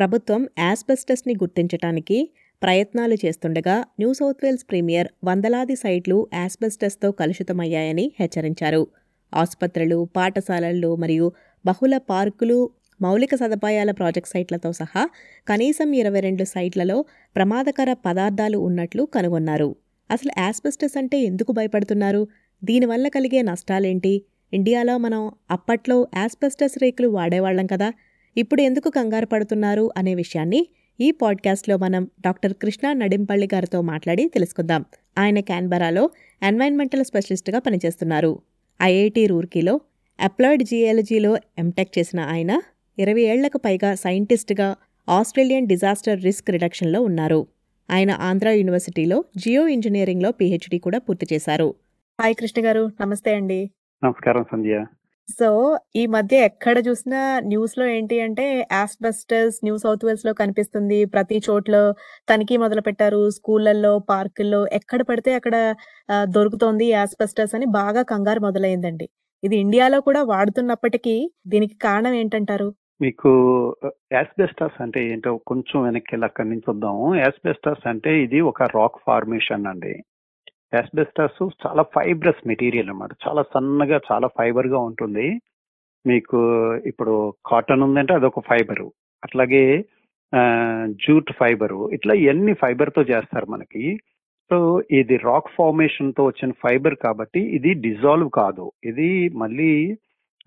ప్రభుత్వం యాస్బెస్టస్ని గుర్తించటానికి ప్రయత్నాలు చేస్తుండగా న్యూ సౌత్ వేల్స్ ప్రీమియర్ వందలాది సైట్లు యాస్బెస్టస్తో కలుషితమయ్యాయని హెచ్చరించారు. ఆసుపత్రులు పాఠశాలలు మరియు బహుళ పార్కులు మౌలిక సదుపాయాల ప్రాజెక్ట్ సైట్లతో సహా కనీసం ఇరవై రెండు సైట్లలో ప్రమాదకర పదార్థాలు ఉన్నట్లు కనుగొన్నారు. అసలు యాస్బెస్టస్ అంటే ఎందుకు భయపడుతున్నారు? దీనివల్ల కలిగే నష్టాలేంటి? ఇండియాలో మనం అప్పట్లో యాస్బెస్టస్ రేకులు వాడేవాళ్ళం కదా. ఇప్పుడు ఎందుకు కంగారు పడుతున్నారు అనే విషయాన్ని ఈ పాడ్కాస్ట్లో మనం డాక్టర్ కృష్ణ నడింపల్లి గారితో మాట్లాడి తెలుసుకుందాం. ఆయన క్యాన్బరాలో ఎన్వైర్న్మెంటల్ స్పెషలిస్ట్గా పనిచేస్తున్నారు. ఐఐటి రూర్కీలో అప్లాయిడ్ జియాలజీలో ఎంటెక్ చేసిన ఆయన ఇరవై ఏళ్ళకు పైగా సైంటిస్ట్గా ఆస్ట్రేలియన్ డిజాస్టర్ రిస్క్ రిడక్షన్లో ఉన్నారు. ఆయన ఆంధ్ర యూనివర్సిటీలో జియో ఇంజనీరింగ్లో పీహెచ్డీ కూడా పూర్తి చేశారు. హాయ్ కృష్ణ గారు నమస్తే అండి. నమస్కారం సంధ్య. సో ఈ మధ్య ఎక్కడ చూసినా న్యూస్లో ఏంటి అంటే ఆస్బెస్టస్ న్యూ సౌత్ వేల్స్లో కనిపిస్తుంది. ప్రతి చోట్ల తనిఖీ మొదలు పెట్టారు స్కూళ్ళల్లో పార్కుల్లో ఎక్కడ పడితే అక్కడ దొరుకుతుంది దొరుకుతోంది ఆస్బెస్టస్ అని బాగా కంగారు మొదలైందండి. ఇది ఇండియాలో కూడా వాడుతున్నప్పటికీ దీనికి కారణం ఏంటంటారు? మీకు యాస్బెస్టాస్ అంటే ఏంటో కొంచెం వెనక్కి వెళ్ళి అక్కడి నుంచి వద్దాము. యాస్బెస్టాస్ అంటే ఇది ఒక రాక్ ఫార్మేషన్ అండి. యాస్బెస్టాస్ చాలా ఫైబ్రస్ మెటీరియల్ అన్నమాట. చాలా సన్నగా చాలా ఫైబర్గా ఉంటుంది. మీకు ఇప్పుడు కాటన్ ఉందంటే అదొక ఫైబరు. అట్లాగే జూట్ ఫైబరు. ఇట్లా ఇవన్నీ ఫైబర్తో చేస్తారు మనకి. సో ఇది రాక్ ఫార్మేషన్తో వచ్చిన ఫైబర్ కాబట్టి ఇది డిజాల్వ్ కాదు. ఇది మళ్ళీ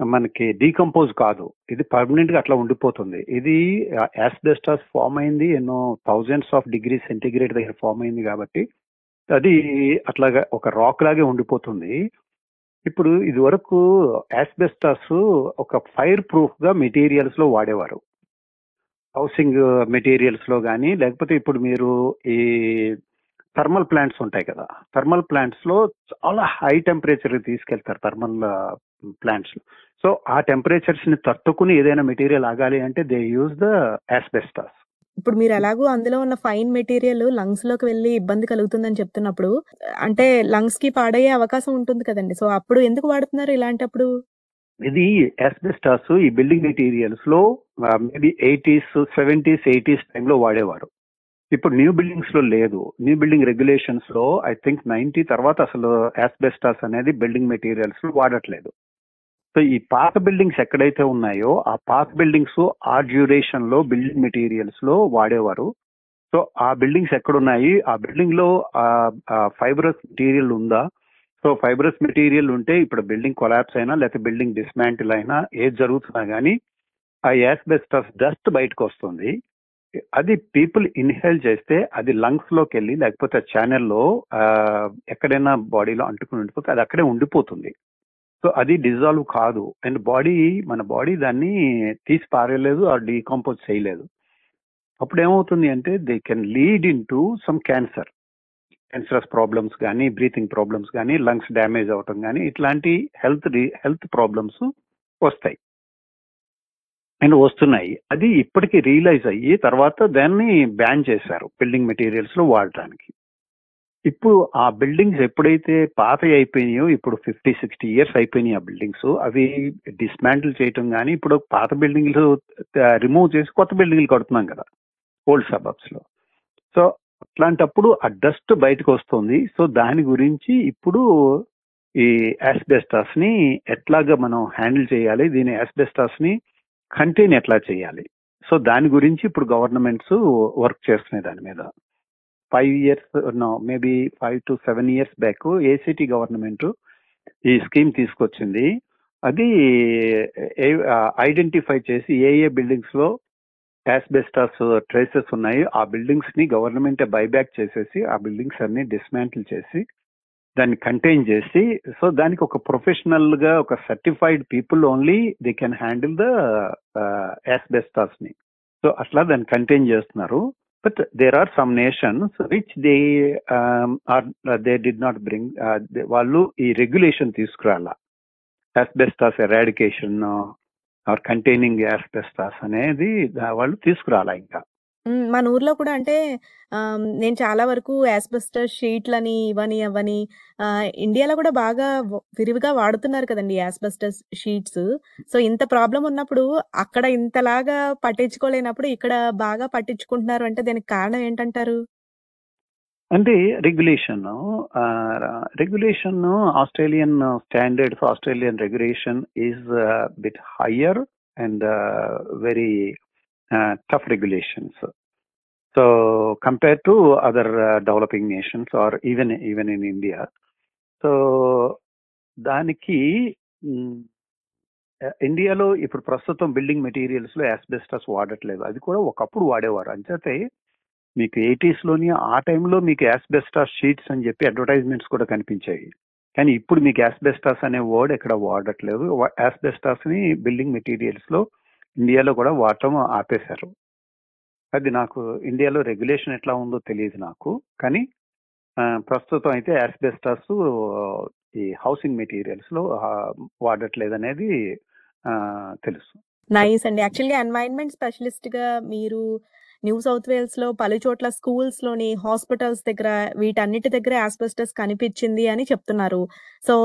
మనకి డీకంపోజ్ కాదు. ఇది పర్మనెంట్గా అట్లా ఉండిపోతుంది. ఇది యాస్బెస్టాస్ ఫామ్ అయింది. ఎన్నో థౌజండ్స్ ఆఫ్ డిగ్రీ సెంటిగ్రేడ్ దగ్గర ఫామ్ అయింది కాబట్టి అది అట్లాగా ఒక రాక్ లాగే ఉండిపోతుంది. ఇప్పుడు ఇది వరకు యాస్బెస్టాస్ ఒక ఫైర్ ప్రూఫ్గా మెటీరియల్స్లో వాడేవారు. హౌసింగ్ మెటీరియల్స్లో కానీ లేకపోతే ఇప్పుడు మీరు ఈ థర్మల్ ప్లాంట్స్ ఉంటాయి కదా థర్మల్ ప్లాంట్స్లో చాలా హై టెంపరేచర్ తీసుకెళ్తారు థర్మల్ ప్లాంట్స్. సో ఆ టెంపరేచర్స్ని తట్టుకుని ఏదైనా మెటీరియల్ ఆగాలి అంటే దే యూజ్ ద యాస్బెస్టాస్ ఇప్పుడు మీరు ఎలాగో అందులో ఉన్న ఫైన్ మెటీరియల్ లంగ్స్లోకి వెళ్ళి ఇబ్బంది కలుగుతుందని చెప్తున్నప్పుడు అంటే లంగ్స్కి పాడయ్యే అవకాశం ఉంటుంది కదండి. సో అప్పుడు ఎందుకు వాడుతున్నారు ఇలాంటప్పుడు? ఇది ఎస్బెస్టాస్ ఈ బిల్డింగ్ మెటీరియల్స్లో మేబీ ఎయిటీస్ సెవెంటీస్ ఎయిటీస్ టైంలో వాడేవారు. ఇప్పుడు న్యూ బిల్డింగ్స్లో లేదు. న్యూ బిల్డింగ్ రెగ్యులేషన్స్లో ఐ థింక్ నైన్టీ తర్వాత అసలు యాస్బెస్టాస్ అనేది బిల్డింగ్ మెటీరియల్స్లో వాడట్లేదు. సో ఈ పాత బిల్డింగ్స్ ఎక్కడైతే ఉన్నాయో ఆ పాత బిల్డింగ్స్ ఆ డ్యూరేషన్లో బిల్డింగ్ మెటీరియల్స్లో వాడేవారు. సో ఆ బిల్డింగ్స్ ఎక్కడున్నాయి? ఆ బిల్డింగ్లో ఫైబరస్ మెటీరియల్ ఉందా? సో ఫైబరస్ మెటీరియల్ ఉంటే ఇప్పుడు బిల్డింగ్ కొలాప్స్ అయినా లేకపోతే బిల్డింగ్ డిస్మాంటిల్ అయినా ఏది జరుగుతున్నా కానీ ఆ యాస్బెస్టస్ డస్ట్ బయటకు వస్తుంది. అది పీపుల్ ఇన్హేల్ చేస్తే అది లంగ్స్లోకి వెళ్ళి లేకపోతే ఛానల్లో ఎక్కడైనా బాడీలో అంటుకుని ఉండిపోతే అది అక్కడే ఉండిపోతుంది. సో అది డిజాల్వ్ కాదు. అండ్ బాడీ మన బాడీ దాన్ని తీసి పారేయలేదు ఆ డీకంపోజ్ చేయలేదు. అప్పుడు ఏమవుతుంది అంటే they can lead in to some cancer cancerous problems కానీ బ్రీతింగ్ ప్రాబ్లమ్స్ కానీ లంగ్స్ డ్యామేజ్ అవటం కానీ ఇట్లాంటి హెల్త్ హెల్త్ ప్రాబ్లమ్స్ వస్తాయి. అండ్ వస్తున్నాయి. అది ఇప్పటికీ రియలైజ్ అయ్యి తర్వాత దాన్ని బ్యాన్ చేశారు బిల్డింగ్ మెటీరియల్స్లో వాడటానికి. ఇప్పుడు ఆ బిల్డింగ్స్ ఎప్పుడైతే పాత అయిపోయినాయో ఇప్పుడు ఫిఫ్టీ సిక్స్టీ ఇయర్స్ అయిపోయినాయి ఆ బిల్డింగ్స్. అవి డిస్మాంటిల్ చేయటం కానీ ఇప్పుడు పాత బిల్డింగ్లు రిమూవ్ చేసి కొత్త బిల్డింగ్లు కడుతున్నాం కదా ఓల్డ్ సబబ్స్లో. సో అట్లాంటప్పుడు ఆ డస్ట్ బయటకు వస్తుంది. సో దాని గురించి ఇప్పుడు ఈ యాస్బెస్టాస్ని ఎట్లాగా మనం హ్యాండిల్ చేయాలి దీని యాస్బెస్టాస్ని కంటైన్ ఎట్లా చేయాలి? సో దాని గురించి ఇప్పుడు గవర్నమెంట్స్ వర్క్ చేస్తున్నాయి దాని మీద. Five years no maybe five to seven years back ACT government ఈ స్కీమ్ తీసుకొచ్చింది. అది ఐడెంటిఫై చేసి ఏ ఏ బిల్డింగ్స్లో యాస్బెస్టాస్ ట్రేసెస్ ఉన్నాయి ఆ బిల్డింగ్స్ని గవర్నమెంట్ బైబ్యాక్ చేసేసి ఆ బిల్డింగ్స్ అన్ని డిస్మాంటిల్ చేసి దాన్ని కంటైన్ చేసి సో దానికి ఒక ప్రొఫెషనల్గా ఒక certified people only they can handle the యాస్బెస్టాస్ని. So అట్లా దాన్ని కంటైన్ చేస్తున్నారు. But there are some nations which they are they did not bring వాళ్ళు ఈ regulation తీసుకురాల. Asbestos eradication or containing asbestos అనేది వాళ్ళు తీసుకురాలా ఇంకా. హ్మ్. మన ఊర్లో కూడా అంటే ఆహ్, నేను చాలా వరకు యాస్బెస్టాస్ షీట్లని, ఇవని, అవని ఆహ్, ఇండియాలో కూడా బాగా వ విరివిగా వాడుతున్నారు కదండీ యాస్బెస్టాస్ షీట్స్. సో, ఇంత ప్రాబ్లమ్ ఉన్నప్పుడు అక్కడ ఇంతలాగా పట్టించుకోలేనప్పుడు ఇక్కడ బాగా పట్టించుకుంటున్నారు అంటే దానికి కారణం ఏంటంటారు? అంటే regulation ah, regulation Australian standards, Australian regulation is bit higher and very tough regulations. So, compare to other developing nations or even even in India. So, దానికి ఇండియాలో ఇప్పుడు ప్రస్తుతం బిల్డింగ్ మెటీరియల్స్‌లో యాస్బెస్టస్ వాడట్లేదు. అది కూడా ఒకప్పుడు వాడేవారు. అంచేతే మీకు 80స్‌లోని ఆ టైంలో మీకు యాస్బెస్టాస్ షీట్స్ అని చెప్పి అడ్వర్టైజ్‌మెంట్స్ కూడా కనిపించాయి. కానీ ఇప్పుడు మీకు యాస్బెస్టాస్ అనే వర్డ్ ఎక్కడ వాడట్లేదు. యాస్బెస్టాస్‌ని బిల్డింగ్ మెటీరియల్స్‌లో ఇండియాలో కూడా వాడటం ఆపేశారు. అది నాకు ఇండియాలో రెగ్యులేషన్ ఎట్లా ఉందో తెలియదు నాకు. కానీ ప్రస్తుతం అయితే యాస్బెస్టాస్ ఈ హౌసింగ్ మెటీరియల్స్లో వాడట్లేదు అనేది తెలుసు. నైస్ అండి. యాక్చువల్‌గా ఎన్వైర్న్‌మెంట్ స్పెషలిస్ట్‌గా మీరు న్యూ సౌత్ వేల్స్‌లో పలుచోట్ల స్కూల్స్‌లోని, హాస్పిటల్స్ దగ్గర వీటన్నిటి దగ్గర యాస్బెస్టాస్ కనిపించింది అని చెప్తున్నారు. సో,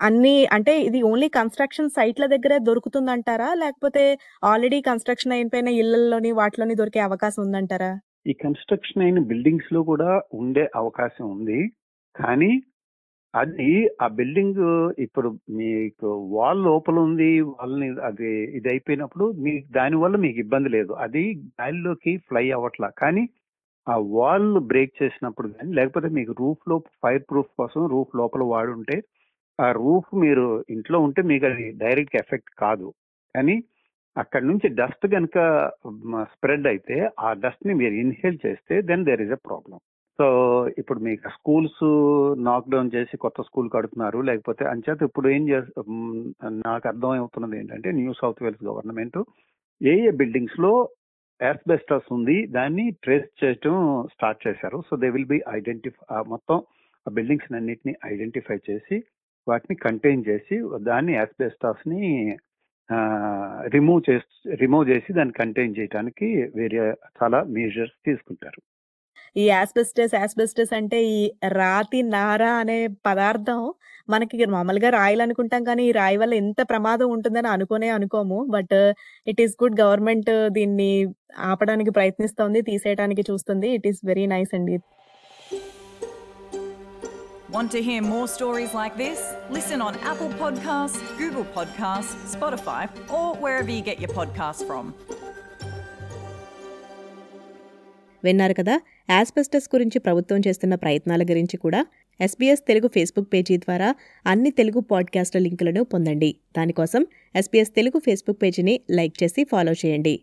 అన్ని అంటే ఇది ఓన్లీ కన్‌స్ట్రక్షన్ సైట్‌ల దగ్గరే దొరుకుతుందంటారా? లేకపోతే ఆల్రెడీ కన్‌స్ట్రక్షన్ అయిపోయిన ఇళ్ళలోని వాటిలోని దొరికే అవకాశం ఉందంటారా? ఈ కన్‌స్ట్రక్షన్ అయిన బిల్డింగ్స్లో కూడా ఉండే అవకాశం ఉంది. కానీ అది ఆ బిల్డింగ్ ఇప్పుడు మీకు వాల్ లోపల ఉంది. వాళ్ళని అది ఇది అయిపోయినప్పుడు మీకు దానివల్ల మీకు ఇబ్బంది లేదు. అది గాలిలోకి ఫ్లై అవ్వట్లా. కానీ ఆ వాల్ బ్రేక్ చేసినప్పుడు కానీ లేకపోతే మీకు రూఫ్‌లో ఫైర్ ప్రూఫ్ కోసం రూఫ్ లోపల వాడుంటే, ఆ రూఫ్ మీరు ఇంట్లో ఉంటే మీకు అది డైరెక్ట్ ఎఫెక్ట్ కాదు. కానీ అక్కడి నుంచి డస్ట్ కనుక స్ప్రెడ్ అయితే, ఆ డస్ట్‌ని మీరు ఇన్‌హేల్ చేస్తే then there is a problem. So, ఇప్పుడు మీకు స్కూల్స్ నాక్ డౌన్ చేసి కొత్త స్కూల్ కడుతున్నారు. లేకపోతే అంచేత ఇప్పుడు ఏం చే నాకు నాకు అర్థమవుతున్నది ఏంటంటే న్యూ సౌత్ వేల్స్ గవర్నమెంట్ ఏ ఏ బిల్డింగ్స్‌లో యాస్బెస్టాస్ ఉంది. దాన్ని ట్రేస్ చేయటం స్టార్ట్ చేశారు. So, they will be identify మొత్తం ఆ బిల్డింగ్స్‌నన్నిటిని ఐడెంటిఫై చేసి, వాటిని కంటైన్ చేసి, దాన్ని యాస్బెస్టాస్‌ని ని రిమూవ్ చేసి రిమూవ్ చేసి దాన్ని కంటైన్ చేయటానికి వేరే చాలా మెజర్స్ తీసుకుంటారు. ఈ యాస్బెస్టాస్, యాస్బెస్టాస్ అంటే ఈ రాతి నార అనే పదార్థం మనకి మామూలుగా రాయిలనుకుంటాం కానీ, ఈ రాయి వల్ల ఇంత ప్రమాదం ఉంటుందని అనుకోనే అనుకోము. But it is good government దీన్ని ఆపడానికి ప్రయత్నిస్తోంది. తీసేయడానికి చూస్తుంది. ఇట్ ఈస్ వెరీ నైస్ అండి. Want to hear more stories like this? Listen on Apple Podcasts, Google Podcasts, Spotify, or wherever you get your podcasts from. విన్నారు కదా యాస్బెస్టస్ గురించి ప్రభుత్వం చేస్తున్న ప్రయత్నాల గురించి కూడా ఎస్బీఎస్ తెలుగు ఫేస్బుక్ పేజీ ద్వారా అన్ని తెలుగు పాడ్కాస్ట్ల లింకులను పొందండి. దానికోసం ఎస్బీఎస్ తెలుగు ఫేస్బుక్ పేజీని లైక్ చేసి ఫాలో చేయండి.